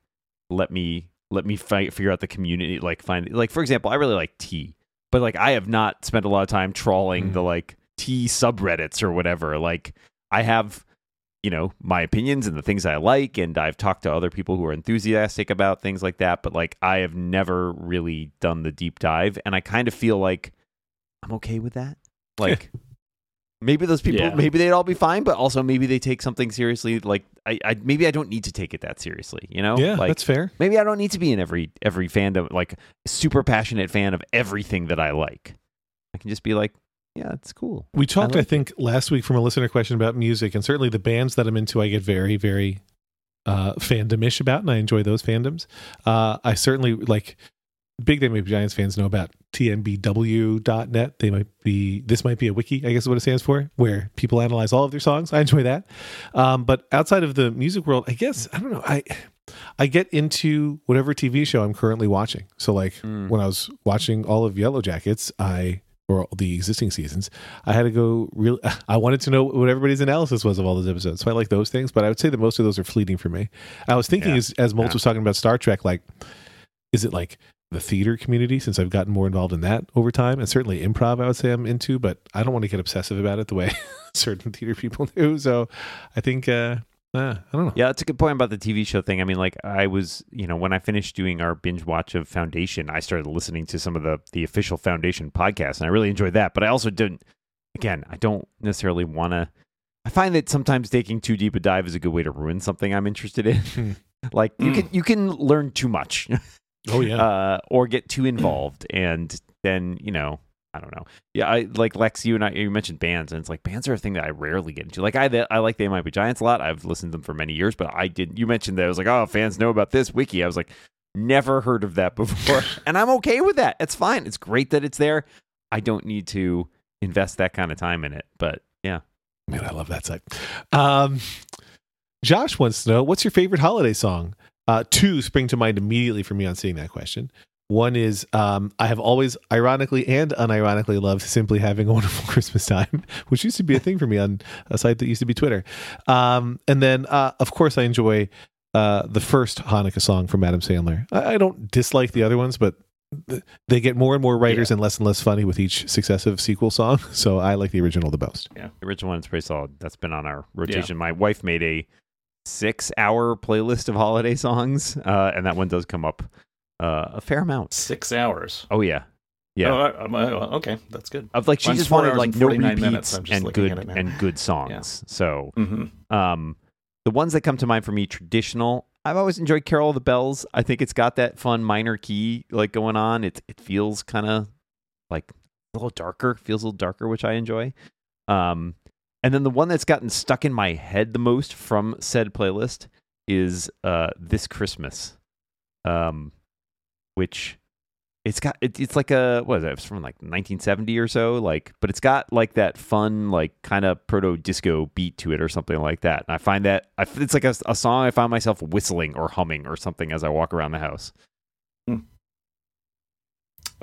let me let me fight figure out the community like find like for example I really like tea but like I have not spent a lot of time trawling Mm. the like tea subreddits or whatever like I have you know my opinions and the things I like and I've talked to other people who are enthusiastic about things like that but like I have never really done the deep dive and I kind of feel like I'm okay with that like maybe those people Yeah. maybe they'd all be fine but also maybe they take something seriously like I, I maybe I don't need to take it that seriously you know yeah, like that's fair. maybe I don't need to be in every every fandom like super passionate fan of everything that I like I can just be like yeah it's cool We talked, I, like think, last week from a listener question about music, and certainly the bands that I'm into, I get very, very uh, fandomish about, and I enjoy those fandoms. Uh, I certainly like big Day Maybe Giants fans know about tmbw.net. They might be this might be a wiki, I guess is what it stands for, where people analyze all of their songs. I enjoy that. Um, but outside of the music world, I guess I don't know. I I get into whatever TV show I'm currently watching. So like Mm. when I was watching all of Yellow Jackets, I or the existing seasons, I had to go real. I wanted to know what everybody's analysis was of all those episodes. So I like those things, but I would say that most of those are fleeting for me. I was thinking Yeah. as as Moltz Yeah. was talking about Star Trek, like, is it like the theater community since I've gotten more involved in that over time, and certainly improv, I would say I'm into, but I don't want to get obsessive about it the way certain theater people do. So I think, uh, uh, I don't know. Yeah, that's a good point about the TV show thing. I mean, like I was, you know, when I finished doing our binge watch of Foundation, I started listening to some of the the official Foundation podcasts, and I really enjoyed that. But I also didn't. Again, I don't necessarily want to. I find that sometimes taking too deep a dive is a good way to ruin something I'm interested in. Hmm. like you Mm. can you can learn too much, Oh yeah, uh, or get too involved, and then you know. I don't know. Yeah, I like Lex. You and I. You mentioned bands, and it's like bands are a thing that I rarely get into. Like I, I like Might Be Giants a lot. I've listened to them for many years, but I didn't. You mentioned that I was like, oh, fans know about this wiki. I was like, never heard of that before, and I'm okay with that. It's fine. It's great that it's there. I don't need to invest that kind of time in it. But yeah, man, I love that site. Um, Josh wants to know what's your favorite holiday song. Uh, two spring to mind immediately for me on seeing that question. One is um, I have always ironically and unironically loved simply having a wonderful Christmas time, which used to be a thing for me on a site that used to be Twitter. Um, and then, uh, of course, I enjoy uh, the first Hanukkah song from Adam Sandler. I, I don't dislike the other ones, but they get more and more writers and less and less funny with each successive sequel song. So I like the original the most. Yeah, the original one is pretty solid. That's been on our rotation. My wife made a six-hour playlist of holiday songs, uh, and that one does come up uh, a fair amount. Six hours. Oh yeah, yeah. Oh, I- I'm- uh, okay, that's good. of like she Mine's just wanted like no repeats minutes. And good at it now. and good songs. So hmm um, the ones that come to mind for me traditional. I've always enjoyed Carol of the Bells. I think it's got that fun minor key like going on. It it feels kind of like a little darker. Feels a little darker, which I enjoy. Um, and then the one that's gotten stuck in my head the most from said playlist is uh, "This Christmas," um, which it's got it, it's like a what is it? It's from like 1970 or so, like, but it's got like that fun, like kind of proto disco beat to it or something like that. And I find that I, it's like a, a song I find myself whistling or humming or something as I walk around the house.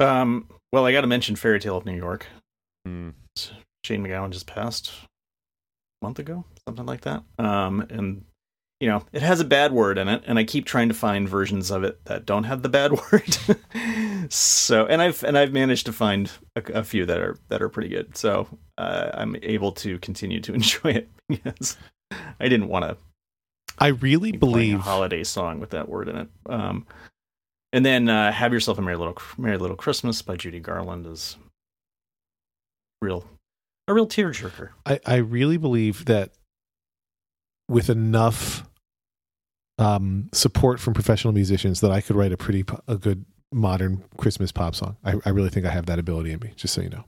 Um, well, I got to mention Fairy Tale of New York. Mm. Shane MacGowan just passed a month ago, something like that. Um, and you know, it has a bad word in it, and I keep trying to find versions of it that don't have the bad word. so, and I've and I've managed to find a, a few that are that are pretty good. So uh, I'm able to continue to enjoy it because I didn't want to I really be playing a believe holiday song with that word in it. Um, and then uh, "Have Yourself a Merry Little Merry Little Christmas" by Judy Garland is real a real tearjerker. I, I really believe that with enough um, support from professional musicians that I could write a pretty a good modern Christmas pop song. I, I really think I have that ability in me. Just so you know,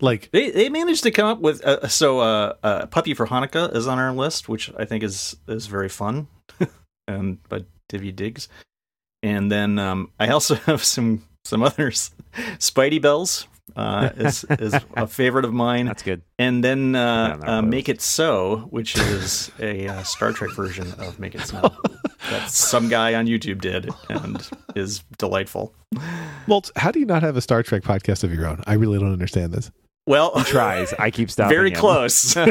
like They they managed to come up with uh, so uh, uh, "Puppy for Hanukkah" is on our list, which I think is is very fun, and by Daveed Diggs. And then um, I also have some some others. Spidey Bells uh, is is a favorite of mine. That's good. and then uh, uh. Make It So, which is a uh, Star Trek version of Make It Snow that some guy on YouTube did and is delightful. Moltz, how do you not have a Star Trek podcast of your own? I really don't understand this. Well, Tries. I keep stopping. very him. close. Guy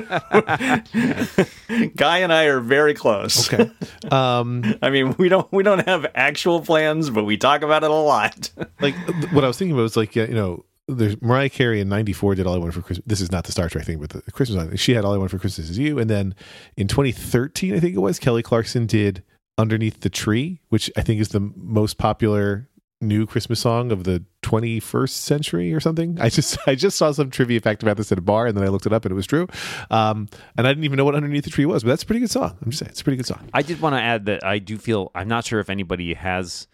and I are very close. Okay. Um, I mean, we don't we don't have actual plans, but we talk about it a lot. like what I was thinking about was like, you know, there's Mariah Carey in '94 did All I Want for Christmas. This is not the Star Trek thing, but the Christmas song. She had All I Want for Christmas Is You, and then in 2013, I think it was Kelly Clarkson did Underneath the Tree, which I think is the most popular new Christmas song of the 21st century or something. I just I just saw some trivia fact about this at a bar, and then I looked it up, and it was true. Um, and I didn't even know what Underneath the Tree was, but that's a pretty good song. I'm just saying, it's a pretty good song. I did want to add that I do feel I'm not sure if anybody has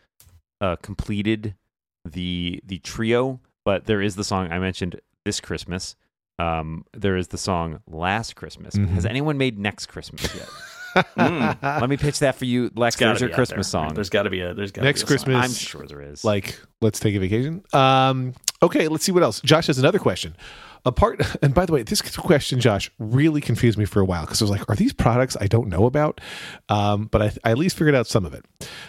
uh, completed the the trio, but there is the song I mentioned this Christmas. Um, there is the song Last Christmas. Mhm. Has anyone made Next Christmas yet? Mm. Let me pitch that for you, Lex. It's There's your Christmas there. song. There's got to be a there's got Next be a song. Christmas- I'm sure there is. like let's take a vacation um okay let's see what else josh has another question apart and by the way this question josh really confused me for a while because i was like are these products i don't know about um, but I, I at least figured out some of it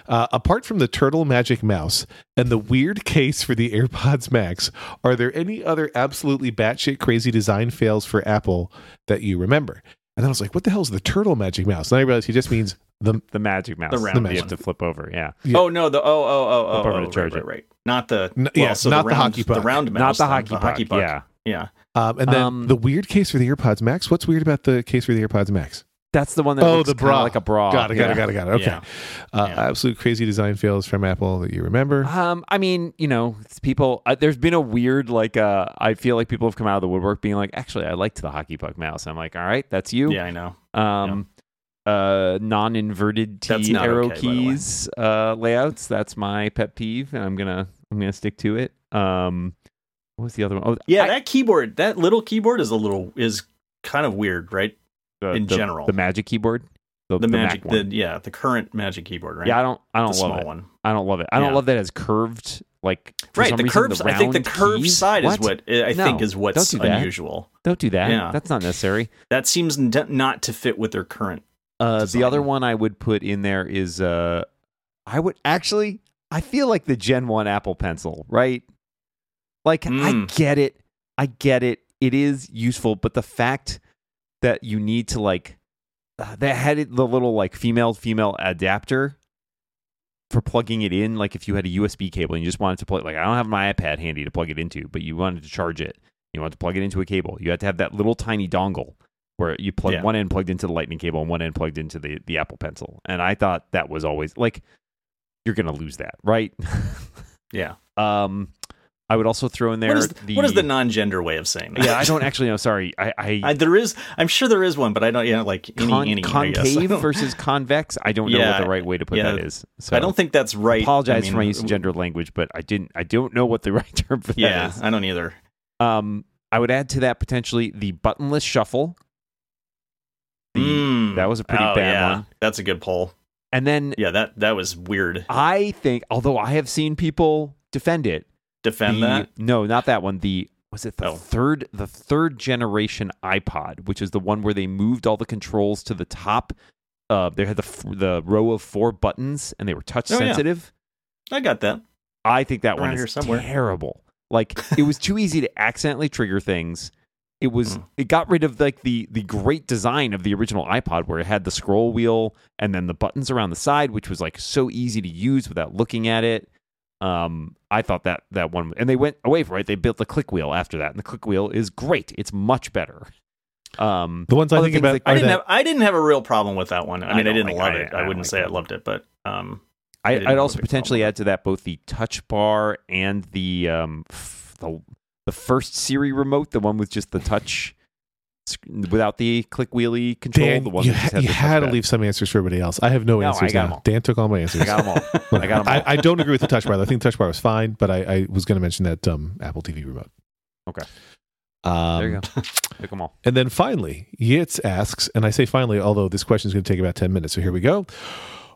uh, apart from the turtle magic mouse and the weird case for the airpods max are there any other absolutely batshit crazy design fails for apple that you remember and then i was like what the hell is the turtle magic mouse and i realized he just means the the Magic Mouse. The round that you have to flip over. Yeah. Yeah. Oh no, the oh oh oh oh, Flip over oh, to charge right, it. right, right. Not the N- well, yeah, so not the round, hockey puck. the round mouse Not the then, hockey, puck. hockey puck. Yeah. yeah. Um, and then Um, the weird case for the AirPods Max. What's weird about the case for the AirPods Max? That's the one that Oh, looks the bra. like a bra. Got it, got yeah. it, got it, got it. Okay. Yeah. Uh, Yeah. Absolute crazy design fails from Apple that you remember. Um, I mean, you know, it's people. Uh, there's been a weird, like, uh, I feel like people have come out of the woodwork being like, actually, I liked the hockey puck mouse. I'm like, all right, that's you. Yeah, I know. Um, uh, non-inverted T arrow okay, by the way. keys uh, layouts. That's my pet peeve, and I'm gonna I'm gonna stick to it. Um, what was the other one? Oh, Yeah, I- that keyboard, that little keyboard is a little is kind of weird, right? the- in the- general. the Magic keyboard, the, The, Mac magic, one. yeah, the current magic keyboard, right? Yeah, I don't I don't love it. one. I don't love it. I don't love that it's curved. Like Right, the reason, curves. I think the curved keys- side is What? what I No, think is what's don't do unusual. Don't do that. Yeah. That's not necessary. That seems not to fit with their current. Uh, the other one I would put in there is uh, I would actually I feel like the Gen One Apple Pencil, right? Like I Mm. get it, I get it. It is useful, but the fact that you need to like uh, that had it, the little like female female adapter for plugging it in, like if you had a USB cable and you just wanted to plug, like I don't have my iPad handy to plug it into, but you wanted to charge it, you wanted to plug it into a cable, you had to have that little tiny dongle where you plug Yeah. one end plugged into the lightning cable and one end plugged into the, the Apple Pencil. And I thought that was always like you're gonna lose that, right? Yeah. um I would also throw in there What is the, what is the non-gender way of saying that? Yeah, I don't actually know, sorry. I, I, I, there is. I'm sure there is one, but I don't. Yeah, like any, con- any I. Concave versus convex. I don't know what the right way to put yeah. that is. So I don't think that's right. apologize I mean, for my use of gender language, but I didn't. I don't know what the right term for that Yeah, is. I don't either. Um, I would add to that potentially the buttonless shuffle. The, Mm. That was a pretty Oh, bad yeah. one. That's a good poll. And then Yeah, that that was weird. I think, although I have seen people defend it, defend the, that. No, not that one. The was it the Oh. third the third generation iPod, which is the one where they moved all the controls to the top. Uh, they had the the row of four buttons, and they were touch Oh, yeah. sensitive. I got that. I think that one Around is somewhere. terrible. Like it was too easy to accidentally trigger things. It was Mm. it got rid of like the the great design of the original iPod where it had the scroll wheel and then the buttons around the side, which was like so easy to use without looking at it. Um, I thought that that one, and they went away from it. They built the click wheel after that, and the click wheel is great. It's much better. Um, The ones I think about like- I didn't that- have I didn't have a real problem with that one. I I mean, I, don't didn't like- love I- it. I I, wouldn't like say I loved it, but um, I, didn't I'd also potentially add to that both the touch bar and the um f- the the first Siri remote, the one with just the touch sc- without the click wheelie control. Dan, the one you, ha- had you had to leave some answers for everybody else. I have no, No, I answers got 'em now. all. Dan took all my answers. I got them all. I got 'em all. I, I don't agree with the touch bar. though. I think the touch bar was fine, but I, I was going to mention that um, Apple TV remote. Okay. Um, there you go. Pick them all. And then finally, Yitz asks, and I say finally, although this question is going to take about 10 minutes. So here we go.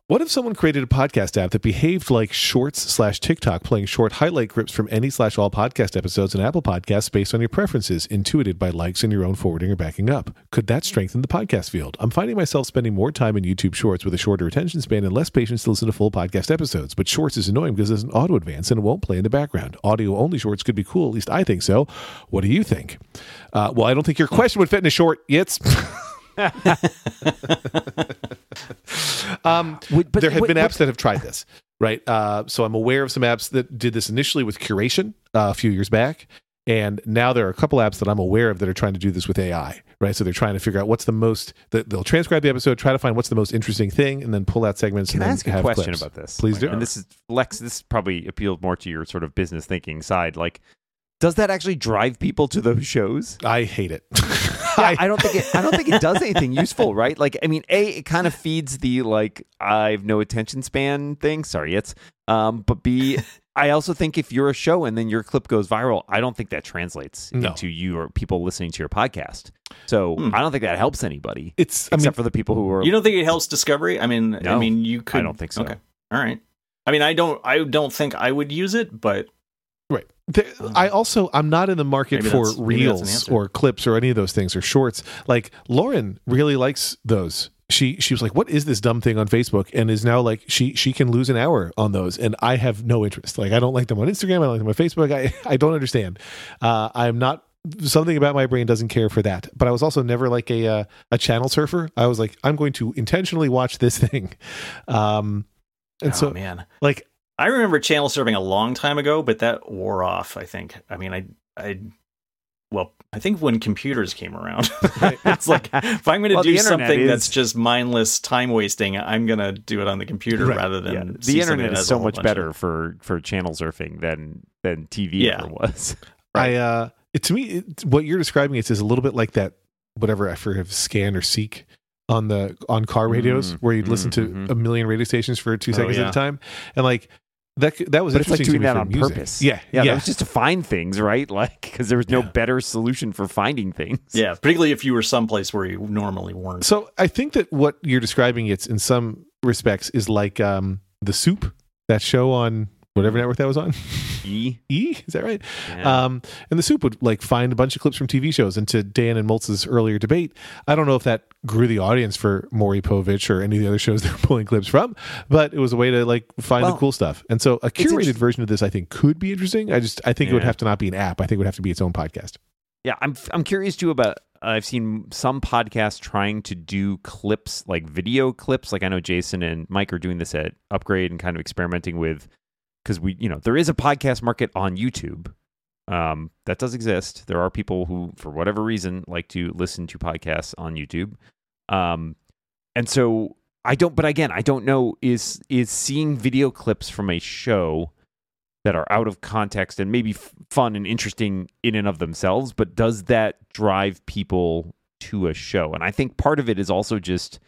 What if someone created a podcast app that behaved like Shorts slash TikTok, playing short highlight clips from any slash all podcast episodes and Apple Podcasts based on your preferences, intuited by likes in your own forwarding or backing up? Could that strengthen the podcast field? I'm finding myself spending more time in YouTube Shorts with a shorter attention span and less patience to listen to full podcast episodes. But Shorts is annoying because it's an auto advance and it won't play in the background. Audio only Shorts could be cool, at least I think so. What do you think? Uh, well, I don't think your question would fit in a short, Yitz. um, Wait, but there have what- been what- apps that have tried this, right? Uh, so I'm aware of some apps that did this initially with curation uh, a few years back, and now there are a couple apps that I'm aware of that are trying to do this with AI, right? So they're trying to figure out what's the most. that They'll transcribe the episode, try to find what's the most interesting thing, and then pull out segments. Can and I then ask a question clips. about this? Please do. And this is Lex. This probably appealed more to your sort of business thinking side. Like, does that actually drive people to those shows? I hate it. Yeah, I don't think it. I don't think it does anything useful, right? Like, I mean, a it kind of feeds the like I have no attention span thing. Sorry, it's. Um, but b I also think if you're a show and then your clip goes viral, I don't think that translates No. into you or people listening to your podcast. So Hmm. I don't think that helps anybody, it's. I except mean, for the people who are. you don't think it helps discovery? I mean, I mean, you could. I don't think so. Okay, all right. I mean, I don't. I don't think I would use it, but Right. There, Um, I also I'm not in the market maybe for an reels or clips or any of those things or shorts. Like Lauren really likes those. She she was like, "What is this dumb thing on Facebook?" and is now like she she can lose an hour on those, and I have no interest. Like I don't like them on Instagram. I don't like them on Facebook. I I don't understand. Uh, I'm not. Something about my brain doesn't care for that. But I was also never like a uh, a channel surfer. I was like, I'm going to intentionally watch this thing. Um, and oh so man, like I remember channel surfing a long time ago, but that wore off. I think. I mean, I, I, well, I think when computers came around, it's like if I'm going to Well, do something is- that's just mindless time wasting, I'm going to do it on the computer Right. rather than yeah, see the internet is so much better Of, for for channel surfing than than TV Yeah. ever was. I uh it, to me it, what you're describing is it is a little bit like that whatever I forget scan or seek on the on car radios Mm, where you'd listen to mhm. a million radio stations for two seconds at yeah. a time and like that that was But it's like doing to that on music. purpose. Yeah, yeah, yeah. That was just to find things, right? Like because there was no Yeah. better solution for finding things. yeah, particularly if you were someplace where you normally weren't. So I think that what you're describing it's in some respects is like um the soup that show on whatever network that was on E. E is that right Yeah. Um, and the soup would like find a bunch of clips from TV shows. And to Dan and Moltz's earlier debate, I don't know if that grew the audience for Maury Povich or any of the other shows they're pulling clips from, but it was a way to like find Well, the cool stuff. And so a curated version of this, I think, could be interesting. I just I think it would have to not be an app. I think it would have to be its own podcast. Yeah, I'm I'm curious too about. I've seen some podcasts trying to do clips like video clips. Like I know Jason and Mike are doing this at Upgrade and kind of experimenting with because we you know there is a podcast market on YouTube. Um, that does exist. There are people who, for whatever reason, like to listen to podcasts on YouTube. Um, and so I don't. But again, I don't know. Is is seeing video clips from a show that are out of context and maybe f- fun and interesting in and of themselves, but does that drive people to a show? And I think part of it is also just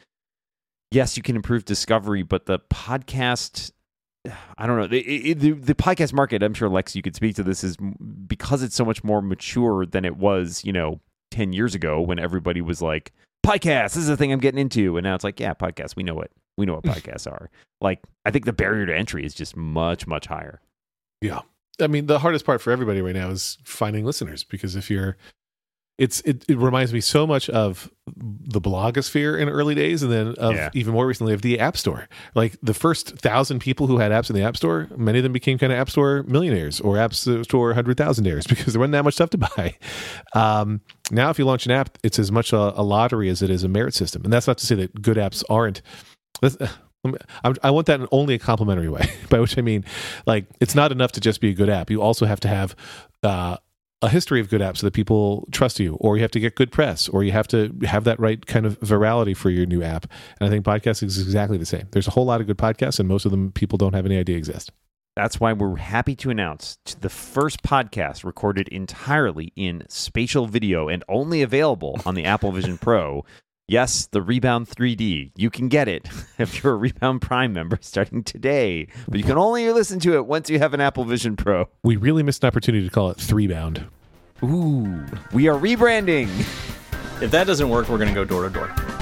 yes, you can improve discovery, but the podcast. I don't know the, it- the the podcast market. I'm sure Lex, you could speak to this. Is because it's so much more mature than it was, you know, ten years ago when everybody was like, "Podcast, this is the thing I'm getting into," and now it's like, "Yeah, podcasts, we know it. We know what podcasts are." Like, I think the barrier to entry is just much much higher. Yeah. I mean, the hardest part for everybody right now is finding listeners because if you're, it's it, it reminds me so much of the blogosphere in early days, and then of Yeah. even more recently of the App Store. Like the first thousand people who had apps in the App Store, many of them became kind of App Store millionaires or App Store hundred thousandaires because there wasn't that much stuff to buy. Um, now, if you launch an app, it's as much a, a lottery as it is a merit system, and that's not to say that good apps aren't. that's- let me- I, I want that in only a complimentary way, by which I mean, like, it's not enough to just be a good app. You also have to have uh, a history of good apps so that people trust you, or you have to get good press, or you have to have that right kind of virality for your new app. And I think podcasting is exactly the same. There's a whole lot of good podcasts, and most of them people don't have any idea exist. That's why we're happy to announce the first podcast recorded entirely in spatial video and only available on the Apple Vision Pro. Yes, the Rebound 3D. You can get it if you're a Rebound Prime member starting today, but you can only listen to it once you have an Apple Vision Pro. We really missed an opportunity to call it three bound. Ooh, we are rebranding. If that doesn't work, we're going to go door to door.